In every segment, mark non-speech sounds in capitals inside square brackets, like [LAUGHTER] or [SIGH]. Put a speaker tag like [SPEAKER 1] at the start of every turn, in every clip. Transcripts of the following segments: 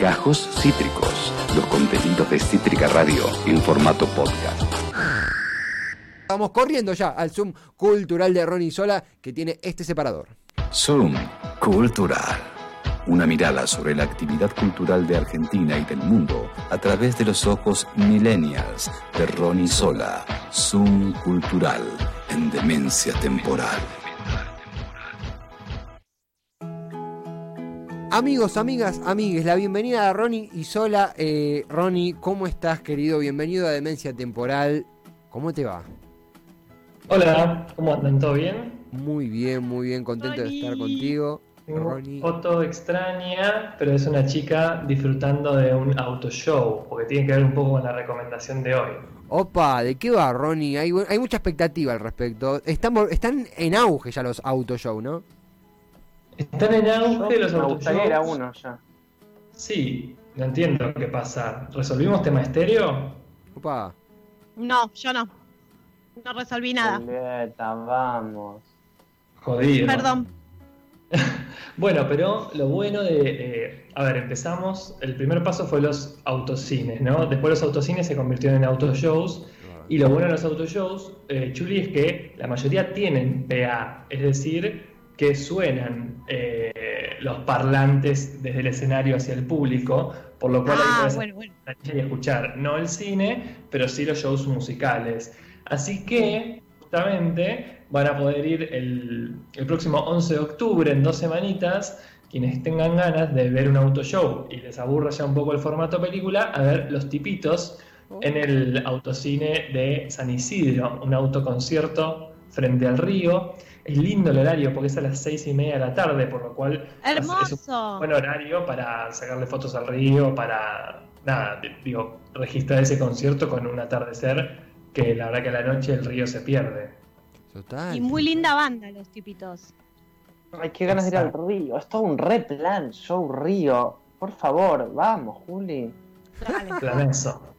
[SPEAKER 1] Gajos Cítricos, los contenidos de Cítrica Radio en formato podcast.
[SPEAKER 2] Vamos corriendo ya al Zoom cultural de Ronnie Sola que tiene este separador.
[SPEAKER 1] Zoom Cultural. Una mirada sobre la actividad cultural de Argentina y del mundo a través de los ojos millennials de Ronnie Sola. Zoom Cultural en demencia temporal.
[SPEAKER 2] Amigos, amigas, amigues, la bienvenida a Ronnie y Sola. Eh, Ronnie, ¿cómo estás, querido? Bienvenido a Demencia Temporal. ¿Cómo te va?
[SPEAKER 3] Hola, ¿cómo andan? ¿Todo bien?
[SPEAKER 2] Muy bien, muy bien, contento de estar contigo.
[SPEAKER 3] Ronnie. Foto extraña, pero es una chica disfrutando de un auto show, porque tiene que ver un poco con la recomendación de hoy.
[SPEAKER 2] Opa, ¿de qué va, Ronnie? Hay, hay mucha expectativa al respecto. Están, están en auge ya los auto show, ¿no?
[SPEAKER 3] Están en auge los
[SPEAKER 4] Me gustaría ir a uno ya.
[SPEAKER 3] Sí, no entiendo qué pasa. ¿Resolvimos tema estéreo?
[SPEAKER 2] Opa.
[SPEAKER 5] No, yo no. No resolví nada.
[SPEAKER 4] Julieta, vamos.
[SPEAKER 3] Jodido.
[SPEAKER 5] Perdón. [LAUGHS]
[SPEAKER 3] bueno, pero lo bueno de. eh, a ver, empezamos. El primer paso fue los autocines, ¿no? Después los autocines se convirtieron en autoshows. Y lo bueno de los autoshows, eh, Chuli, es que la mayoría tienen PA, es decir, que suenan eh, los parlantes desde el escenario hacia el público, por lo cual
[SPEAKER 5] Ah,
[SPEAKER 3] ahí puedes
[SPEAKER 5] bueno, bueno.
[SPEAKER 3] y escuchar no el cine, pero sí los shows musicales. Así que, justamente, van a poder ir el, el próximo 11 de octubre, en dos semanitas, quienes tengan ganas de ver un auto show y les aburra ya un poco el formato película, a ver los tipitos en el autocine de San Isidro, un autoconcierto frente al río. Es lindo el horario porque es a las seis y media de la tarde, por lo cual es un
[SPEAKER 5] Hermoso.
[SPEAKER 3] buen horario para sacarle fotos al río, para, nada, di- digo, registrar ese concierto con un atardecer que la verdad que a la noche el río se pierde.
[SPEAKER 2] Total.
[SPEAKER 5] Y muy linda banda los tipitos.
[SPEAKER 4] Ay, qué ganas de ir al río. Es todo un re plan, show río. Por favor, vamos, Juli.
[SPEAKER 5] Dale.
[SPEAKER 3] Planazo.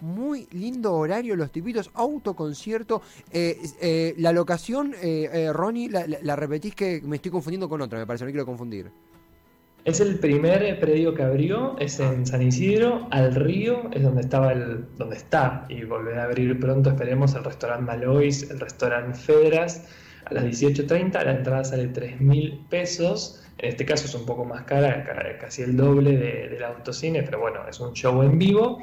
[SPEAKER 2] Muy lindo horario, los tipitos, autoconcierto. Eh, eh, la locación, eh, eh, Ronnie, la, la- la repetís que me estoy confundiendo con otra, me parece, no quiero confundir.
[SPEAKER 3] Es el primer predio que abrió, es en San Isidro, al río, es donde estaba el, donde está, y volverá a abrir pronto, esperemos, el restaurante Malois, el restaurante Fedras, a las 18.30, la entrada sale 3 mil pesos, en este caso es un poco más cara, ca- casi el doble de- del autocine, pero bueno, es un show en vivo,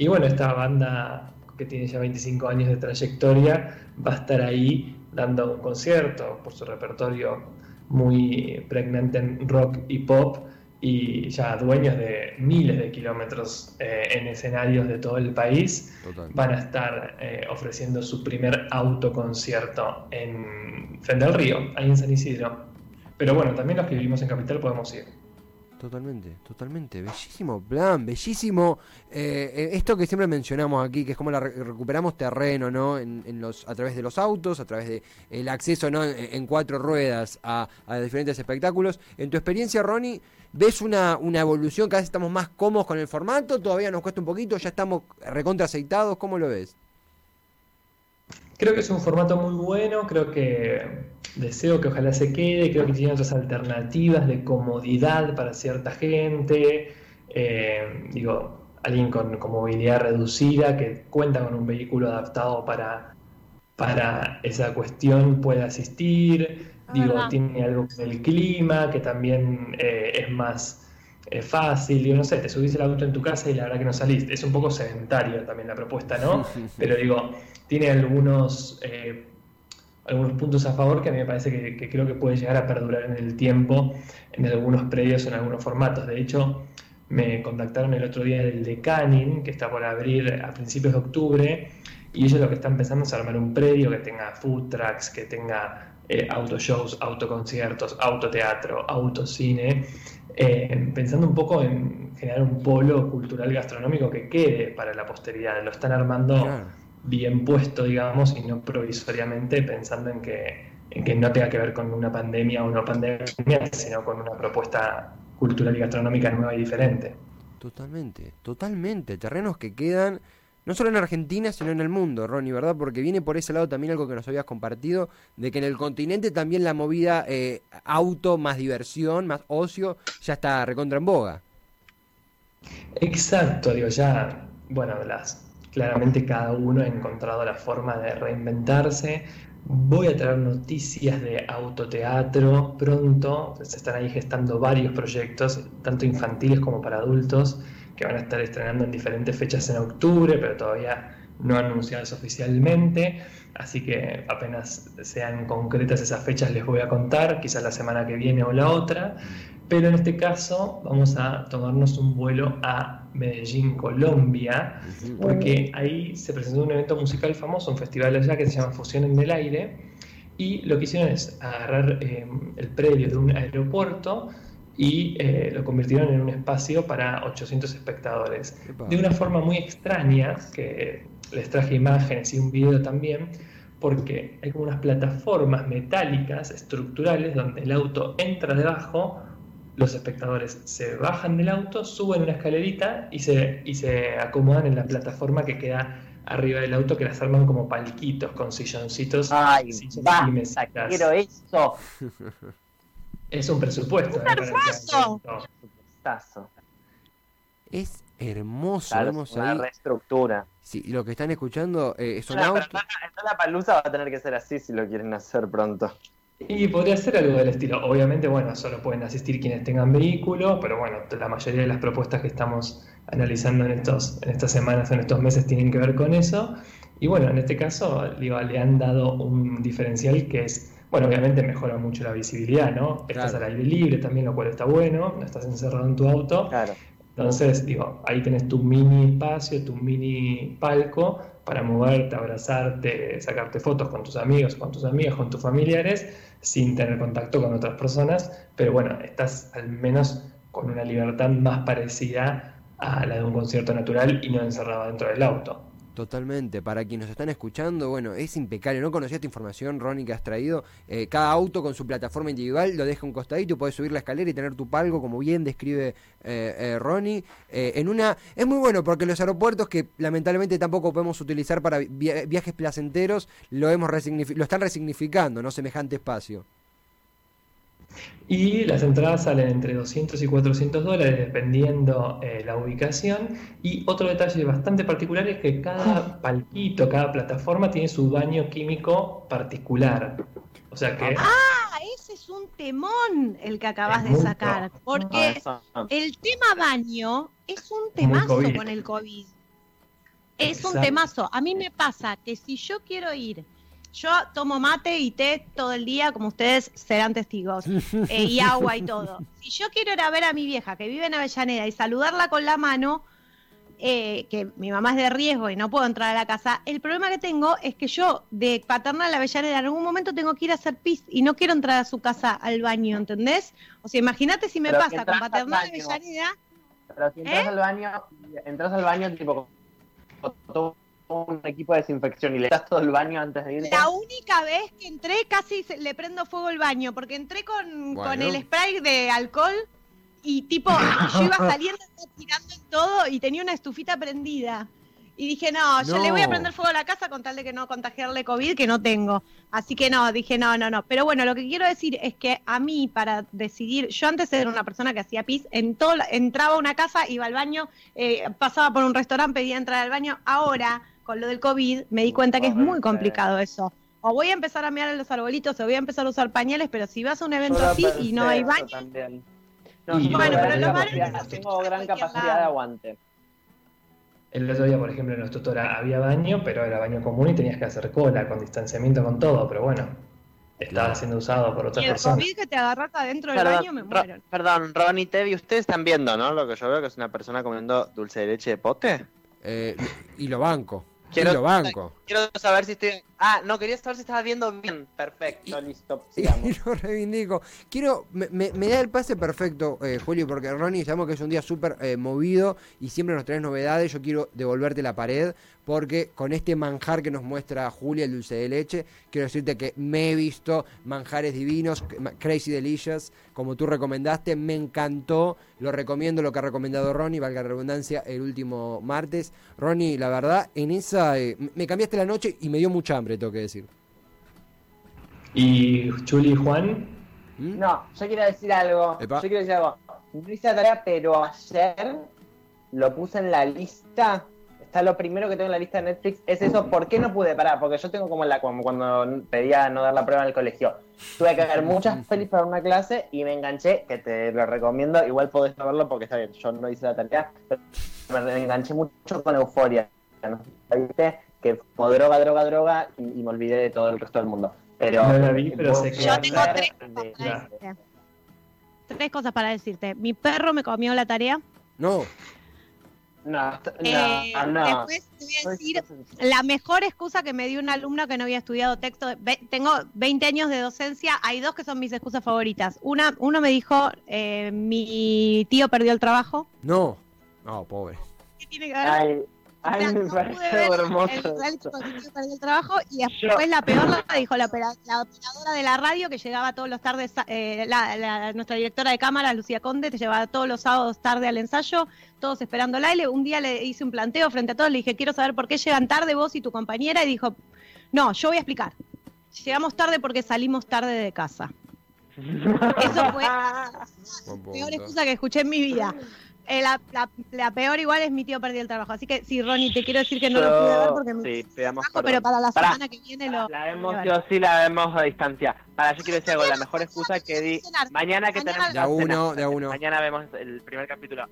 [SPEAKER 3] y bueno, esta banda que tiene ya 25 años de trayectoria va a estar ahí dando un concierto por su repertorio muy pregnante en rock y pop y ya dueños de miles de kilómetros eh, en escenarios de todo el país
[SPEAKER 2] Total.
[SPEAKER 3] van a estar eh, ofreciendo su primer autoconcierto en frente al río, ahí en San Isidro. Pero bueno, también los que vivimos en Capital podemos ir.
[SPEAKER 2] Totalmente, totalmente. Bellísimo plan, bellísimo. eh, eh, esto que siempre mencionamos aquí, que es como la re- recuperamos terreno, ¿no? En, en los, a través de los autos, a través de el acceso, ¿no? En, cuatro ruedas a, a diferentes espectáculos. En tu experiencia, Ronnie, ¿ves una, una evolución? Cada vez estamos más cómodos con el formato, todavía nos cuesta un poquito, ya estamos recontra aceitados. ¿Cómo lo ves?
[SPEAKER 3] Creo que es un formato muy bueno, creo que deseo que ojalá se quede, creo que tiene otras alternativas de comodidad para cierta gente, eh, digo, alguien con, con movilidad reducida que cuenta con un vehículo adaptado para, para esa cuestión puede asistir, digo,
[SPEAKER 5] verdad.
[SPEAKER 3] tiene algo con el clima que también eh, es más eh, fácil, digo, no sé, te subís el auto en tu casa y la verdad que no salís, es un poco sedentario también la propuesta, ¿no? Pero digo, tiene algunos, eh, algunos puntos a favor que a mí me parece que, que creo que puede llegar a perdurar en el tiempo en algunos predios, en algunos formatos. De hecho, me contactaron el otro día del de Canin, que está por abrir a principios de octubre, y ellos lo que están pensando es armar un predio que tenga food trucks, que tenga eh, autoshows, autoconciertos, autoteatro, autocine, eh, pensando un poco en generar un polo cultural gastronómico que quede para la posteridad. Lo están armando
[SPEAKER 2] Claro.
[SPEAKER 3] bien puesto, digamos, y no provisoriamente pensando en que, en que no tenga que ver con una pandemia o no pandemia, sino con una propuesta cultural y gastronómica nueva y diferente.
[SPEAKER 2] Totalmente, totalmente. Terrenos que quedan no solo en Argentina, sino en el mundo, Ronnie, ¿verdad? Porque viene por ese lado también algo que nos habías compartido, de que en el continente también la movida eh, auto más diversión, más ocio, ya está recontra en boga.
[SPEAKER 3] Exacto, digo, ya, bueno, las, claramente cada uno ha encontrado la forma de reinventarse. Voy a traer noticias de autoteatro pronto, se están ahí gestando varios proyectos, tanto infantiles como para adultos, que van a estar estrenando en diferentes fechas en octubre, pero todavía no anunciadas oficialmente. Así que apenas sean concretas esas fechas les voy a contar, quizás la semana que viene o la otra. Pero en este caso vamos a tomarnos un vuelo a Medellín, Colombia, porque ahí se presentó un evento musical famoso, un festival allá que se llama Fusión en el Aire, y lo que hicieron es agarrar eh, el predio de un aeropuerto y eh, lo convirtieron en un espacio para 800 espectadores. De una forma muy extraña, que les traje imágenes y un video también, porque hay como unas plataformas metálicas estructurales donde el auto entra debajo los espectadores se bajan del auto, suben una escalerita y se, y se acomodan en la plataforma que queda arriba del auto, que las arman como palquitos con silloncitos.
[SPEAKER 4] Ay,
[SPEAKER 3] sillones
[SPEAKER 4] basta, quiero eso. [LAUGHS]
[SPEAKER 3] Es un presupuesto.
[SPEAKER 5] ¡Un hermoso!
[SPEAKER 2] Es hermoso,
[SPEAKER 4] Claro,
[SPEAKER 2] vemos
[SPEAKER 4] una
[SPEAKER 2] ahí.
[SPEAKER 4] reestructura.
[SPEAKER 2] Sí, y lo que están escuchando eh, son autos.
[SPEAKER 4] la palusa va a tener que ser así si lo quieren hacer pronto.
[SPEAKER 3] Y podría ser algo del estilo. Obviamente, bueno, solo pueden asistir quienes tengan vehículo, pero bueno, la mayoría de las propuestas que estamos analizando en, estos, en estas semanas, en estos meses, tienen que ver con eso. Y bueno, en este caso, digo, le han dado un diferencial que es, bueno, obviamente mejora mucho la visibilidad, ¿no? Estás
[SPEAKER 2] Claro.
[SPEAKER 3] al aire libre también, lo cual está bueno, no estás encerrado en tu auto.
[SPEAKER 4] Claro.
[SPEAKER 3] Entonces, digo, ahí tenés tu mini espacio, tu mini palco para moverte, abrazarte, sacarte fotos con tus amigos, con tus amigas, con tus familiares, sin tener contacto con otras personas, pero bueno, estás al menos con una libertad más parecida a la de un concierto natural y no encerrado dentro del auto.
[SPEAKER 2] Totalmente, para quienes nos están escuchando, bueno, es impecable. No conocía esta información, Ronnie, que has traído. Eh, cada auto con su plataforma individual lo deja un costadito, puedes subir la escalera y tener tu palco, como bien describe eh, eh, Ronnie. Eh, en una Es muy bueno porque los aeropuertos, que lamentablemente tampoco podemos utilizar para via- viajes placenteros, lo, hemos lo están resignificando, ¿no? Semejante espacio.
[SPEAKER 3] Y las entradas salen entre 200 y 400 dólares dependiendo eh, la ubicación. Y otro detalle bastante particular es que cada palquito, cada plataforma tiene su baño químico particular. O sea que
[SPEAKER 5] Ah, ese es un temón el que acabas de sacar.
[SPEAKER 3] pro.
[SPEAKER 5] Porque
[SPEAKER 4] Eso.
[SPEAKER 5] el tema baño es un temazo con el COVID. Es un temazo. A mí me pasa que si yo quiero ir, yo tomo mate y té todo el día, como ustedes serán testigos, [LAUGHS] eh, y agua y todo. Si yo quiero ir a ver a mi vieja que vive en Avellaneda y saludarla con la mano, eh, que mi mamá es de riesgo y no puedo entrar a la casa, el problema que tengo es que yo de paternal a Avellaneda en algún momento tengo que ir a hacer pis y no quiero entrar a su casa al baño, ¿entendés? O sea, imagínate si me
[SPEAKER 4] Pero
[SPEAKER 5] pasa con paternal a. Avellaneda.
[SPEAKER 4] Pero si entras
[SPEAKER 5] ¿Eh?
[SPEAKER 4] al baño, entras al baño tipo con todo un equipo de desinfección y le das todo el baño antes de irte.
[SPEAKER 5] La única vez que entré casi se- le prendo fuego al baño, porque entré con,
[SPEAKER 2] Bueno.
[SPEAKER 5] con el spray de alcohol y tipo, [LAUGHS] yo iba saliendo, estaba tirando en todo y tenía una estufita prendida. Y dije, no, yo le voy a prender fuego a la casa con tal de que no contagiarle COVID, que no tengo. Así que no, dije, no, no, no. Pero bueno, lo que quiero decir es que a mí, para decidir, yo antes era una persona que hacía pis, en todo, entraba a una casa, iba al baño, eh, pasaba por un restaurante, pedía entrar al baño. Ahora, con lo del COVID, me di cuenta que es muy complicado eso. O voy a empezar a mirar en los arbolitos, o voy a empezar a usar pañales, pero si vas a un evento así y no hay baño,
[SPEAKER 4] también. No,
[SPEAKER 3] Y bueno, pero los
[SPEAKER 4] capacidad-
[SPEAKER 5] bares-
[SPEAKER 4] tengo gran capacidad
[SPEAKER 5] lado.
[SPEAKER 4] de aguante.
[SPEAKER 3] el otro día, por ejemplo, en los tutora había baño, pero era baño común y tenías que hacer cola, con distanciamiento, con todo, pero bueno, estaba siendo usado por
[SPEAKER 5] y
[SPEAKER 3] otras
[SPEAKER 5] el
[SPEAKER 3] personas.
[SPEAKER 5] COVID que te agarras adentro del baño, me
[SPEAKER 6] Ro-
[SPEAKER 5] muero.
[SPEAKER 6] perdón, Ron y Tevi, ustedes están viendo, ¿no? Lo que yo veo que es una persona comiendo dulce de leche de pote.
[SPEAKER 2] Eh, y lo banco.
[SPEAKER 6] Quiero-
[SPEAKER 2] y lo banco.
[SPEAKER 6] Quiero saber si estoy. Ah, no, quería saber si estabas viendo bien. Perfecto, listo. [LAUGHS]
[SPEAKER 2] Y
[SPEAKER 6] Sigamos.
[SPEAKER 2] lo reivindico. Quiero, me, me- me da el pase perfecto, eh, Julio, porque Ronnie, sabemos que es un día súper eh, movido y siempre nos traes novedades. Yo quiero devolverte la pared, porque con este manjar que nos muestra Julia, el dulce de leche, quiero decirte que me he visto manjares divinos, Crazy Delicious, como tú recomendaste, me encantó. Lo recomiendo, lo que ha recomendado Ronnie, valga la redundancia, el último martes. Ronnie, la verdad, en esa, eh, me cambiaste la noche y me dio mucha hambre, tengo que decir.
[SPEAKER 3] Y Chuli y Juan,
[SPEAKER 2] ¿Mm?
[SPEAKER 4] No, yo quiero decir algo.
[SPEAKER 2] Epa.
[SPEAKER 4] Yo quiero decir algo. No hice la tarea, pero ayer lo puse en la lista. Está lo primero que tengo en la lista de Netflix. Es eso, ¿por qué no pude parar? Porque yo tengo como, la, como cuando pedía no dar la prueba en el colegio. Tuve que ver muchas [LAUGHS] pelis para una clase y me enganché, que te lo recomiendo. Igual podés no verlo porque está bien, yo no hice la tarea. Pero me enganché mucho con Euforia. ¿no? ¿Viste? Que como droga, droga, droga y, y me olvidé de todo el resto del mundo. Pero,
[SPEAKER 3] No la vi, pero sé que-
[SPEAKER 5] Yo tengo tres
[SPEAKER 4] de-
[SPEAKER 5] cosas para decirte. Tres cosas para decirte. Mi perro me comió la tarea.
[SPEAKER 2] No,
[SPEAKER 4] No, no,
[SPEAKER 5] Eh,
[SPEAKER 4] no.
[SPEAKER 5] Después te voy a decir la mejor excusa que me dio un alumno que no había estudiado texto. ve- tengo 20 años de docencia, hay dos que son mis excusas favoritas. Una, uno me dijo, eh, mi tío perdió el trabajo.
[SPEAKER 2] no. No, pobre.
[SPEAKER 5] ¿Qué tiene que ver?
[SPEAKER 4] Ay,
[SPEAKER 5] O
[SPEAKER 4] ay,
[SPEAKER 5] sea,
[SPEAKER 4] me parece hermoso.
[SPEAKER 5] el el trabajo y
[SPEAKER 4] Yo-
[SPEAKER 5] después la peor la dijo la, la operadora de la radio que llegaba todos los tardes, eh, la- la- nuestra directora de cámara, Lucía Conde, te llevaba todos los sábados tarde al ensayo, todos esperándola y le- un día le hice un planteo frente a todos, le dije, quiero saber por qué llegan tarde vos y tu compañera y dijo, no, yo voy a explicar. Llegamos tarde porque salimos tarde de casa. [LAUGHS] Eso fue [LAUGHS] la peor excusa que escuché en mi vida. Eh, la, la- la peor igual es mi tío perdió el trabajo. Así que sí, Ronnie, te quiero decir que no lo pude ver porque me
[SPEAKER 6] Sí,
[SPEAKER 5] trabajo, pero para la
[SPEAKER 6] Pará.
[SPEAKER 5] semana que viene lo...
[SPEAKER 6] La vemos, yo sí la vemos a distancia. Para, yo quiero decir algo, la mejor excusa que di. Mañana que
[SPEAKER 5] Mañana-
[SPEAKER 6] tenemos.
[SPEAKER 2] De a uno, de a uno.
[SPEAKER 6] Mañana vemos el primer capítulo.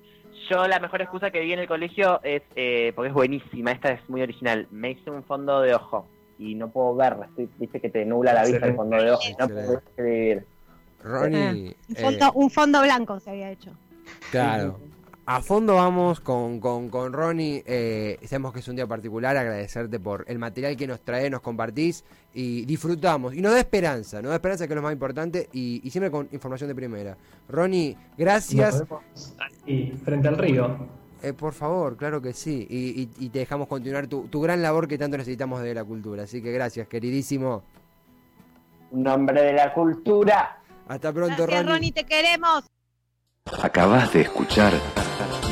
[SPEAKER 6] Yo la mejor excusa que vi en el colegio es, eh, porque es buenísima, esta es muy original. Me hice un fondo de ojo y no puedo ver, estoy, viste que te nubla la vista el fondo de ojo y no puedo escribir.
[SPEAKER 2] Ronnie.
[SPEAKER 5] Un
[SPEAKER 2] eh,
[SPEAKER 5] fondo, un fondo blanco se había hecho.
[SPEAKER 2] Claro. A fondo vamos con, con, con Ronnie. Eh, sabemos que es un día particular. Agradecerte por el material que nos traes, nos compartís y disfrutamos. Y nos da esperanza, nos da esperanza que es lo más importante y, y siempre con información de primera. Ronnie, gracias.
[SPEAKER 3] Ahí, frente al río.
[SPEAKER 2] Eh, por favor, claro que sí. Y, y- y te dejamos continuar tu, tu gran labor que tanto necesitamos de la cultura. Así que gracias, queridísimo.
[SPEAKER 4] Un hombre de la cultura.
[SPEAKER 2] Hasta pronto,
[SPEAKER 5] Gracias,
[SPEAKER 2] Ronnie.
[SPEAKER 5] Ronnie, te queremos.
[SPEAKER 1] Acabas de escuchar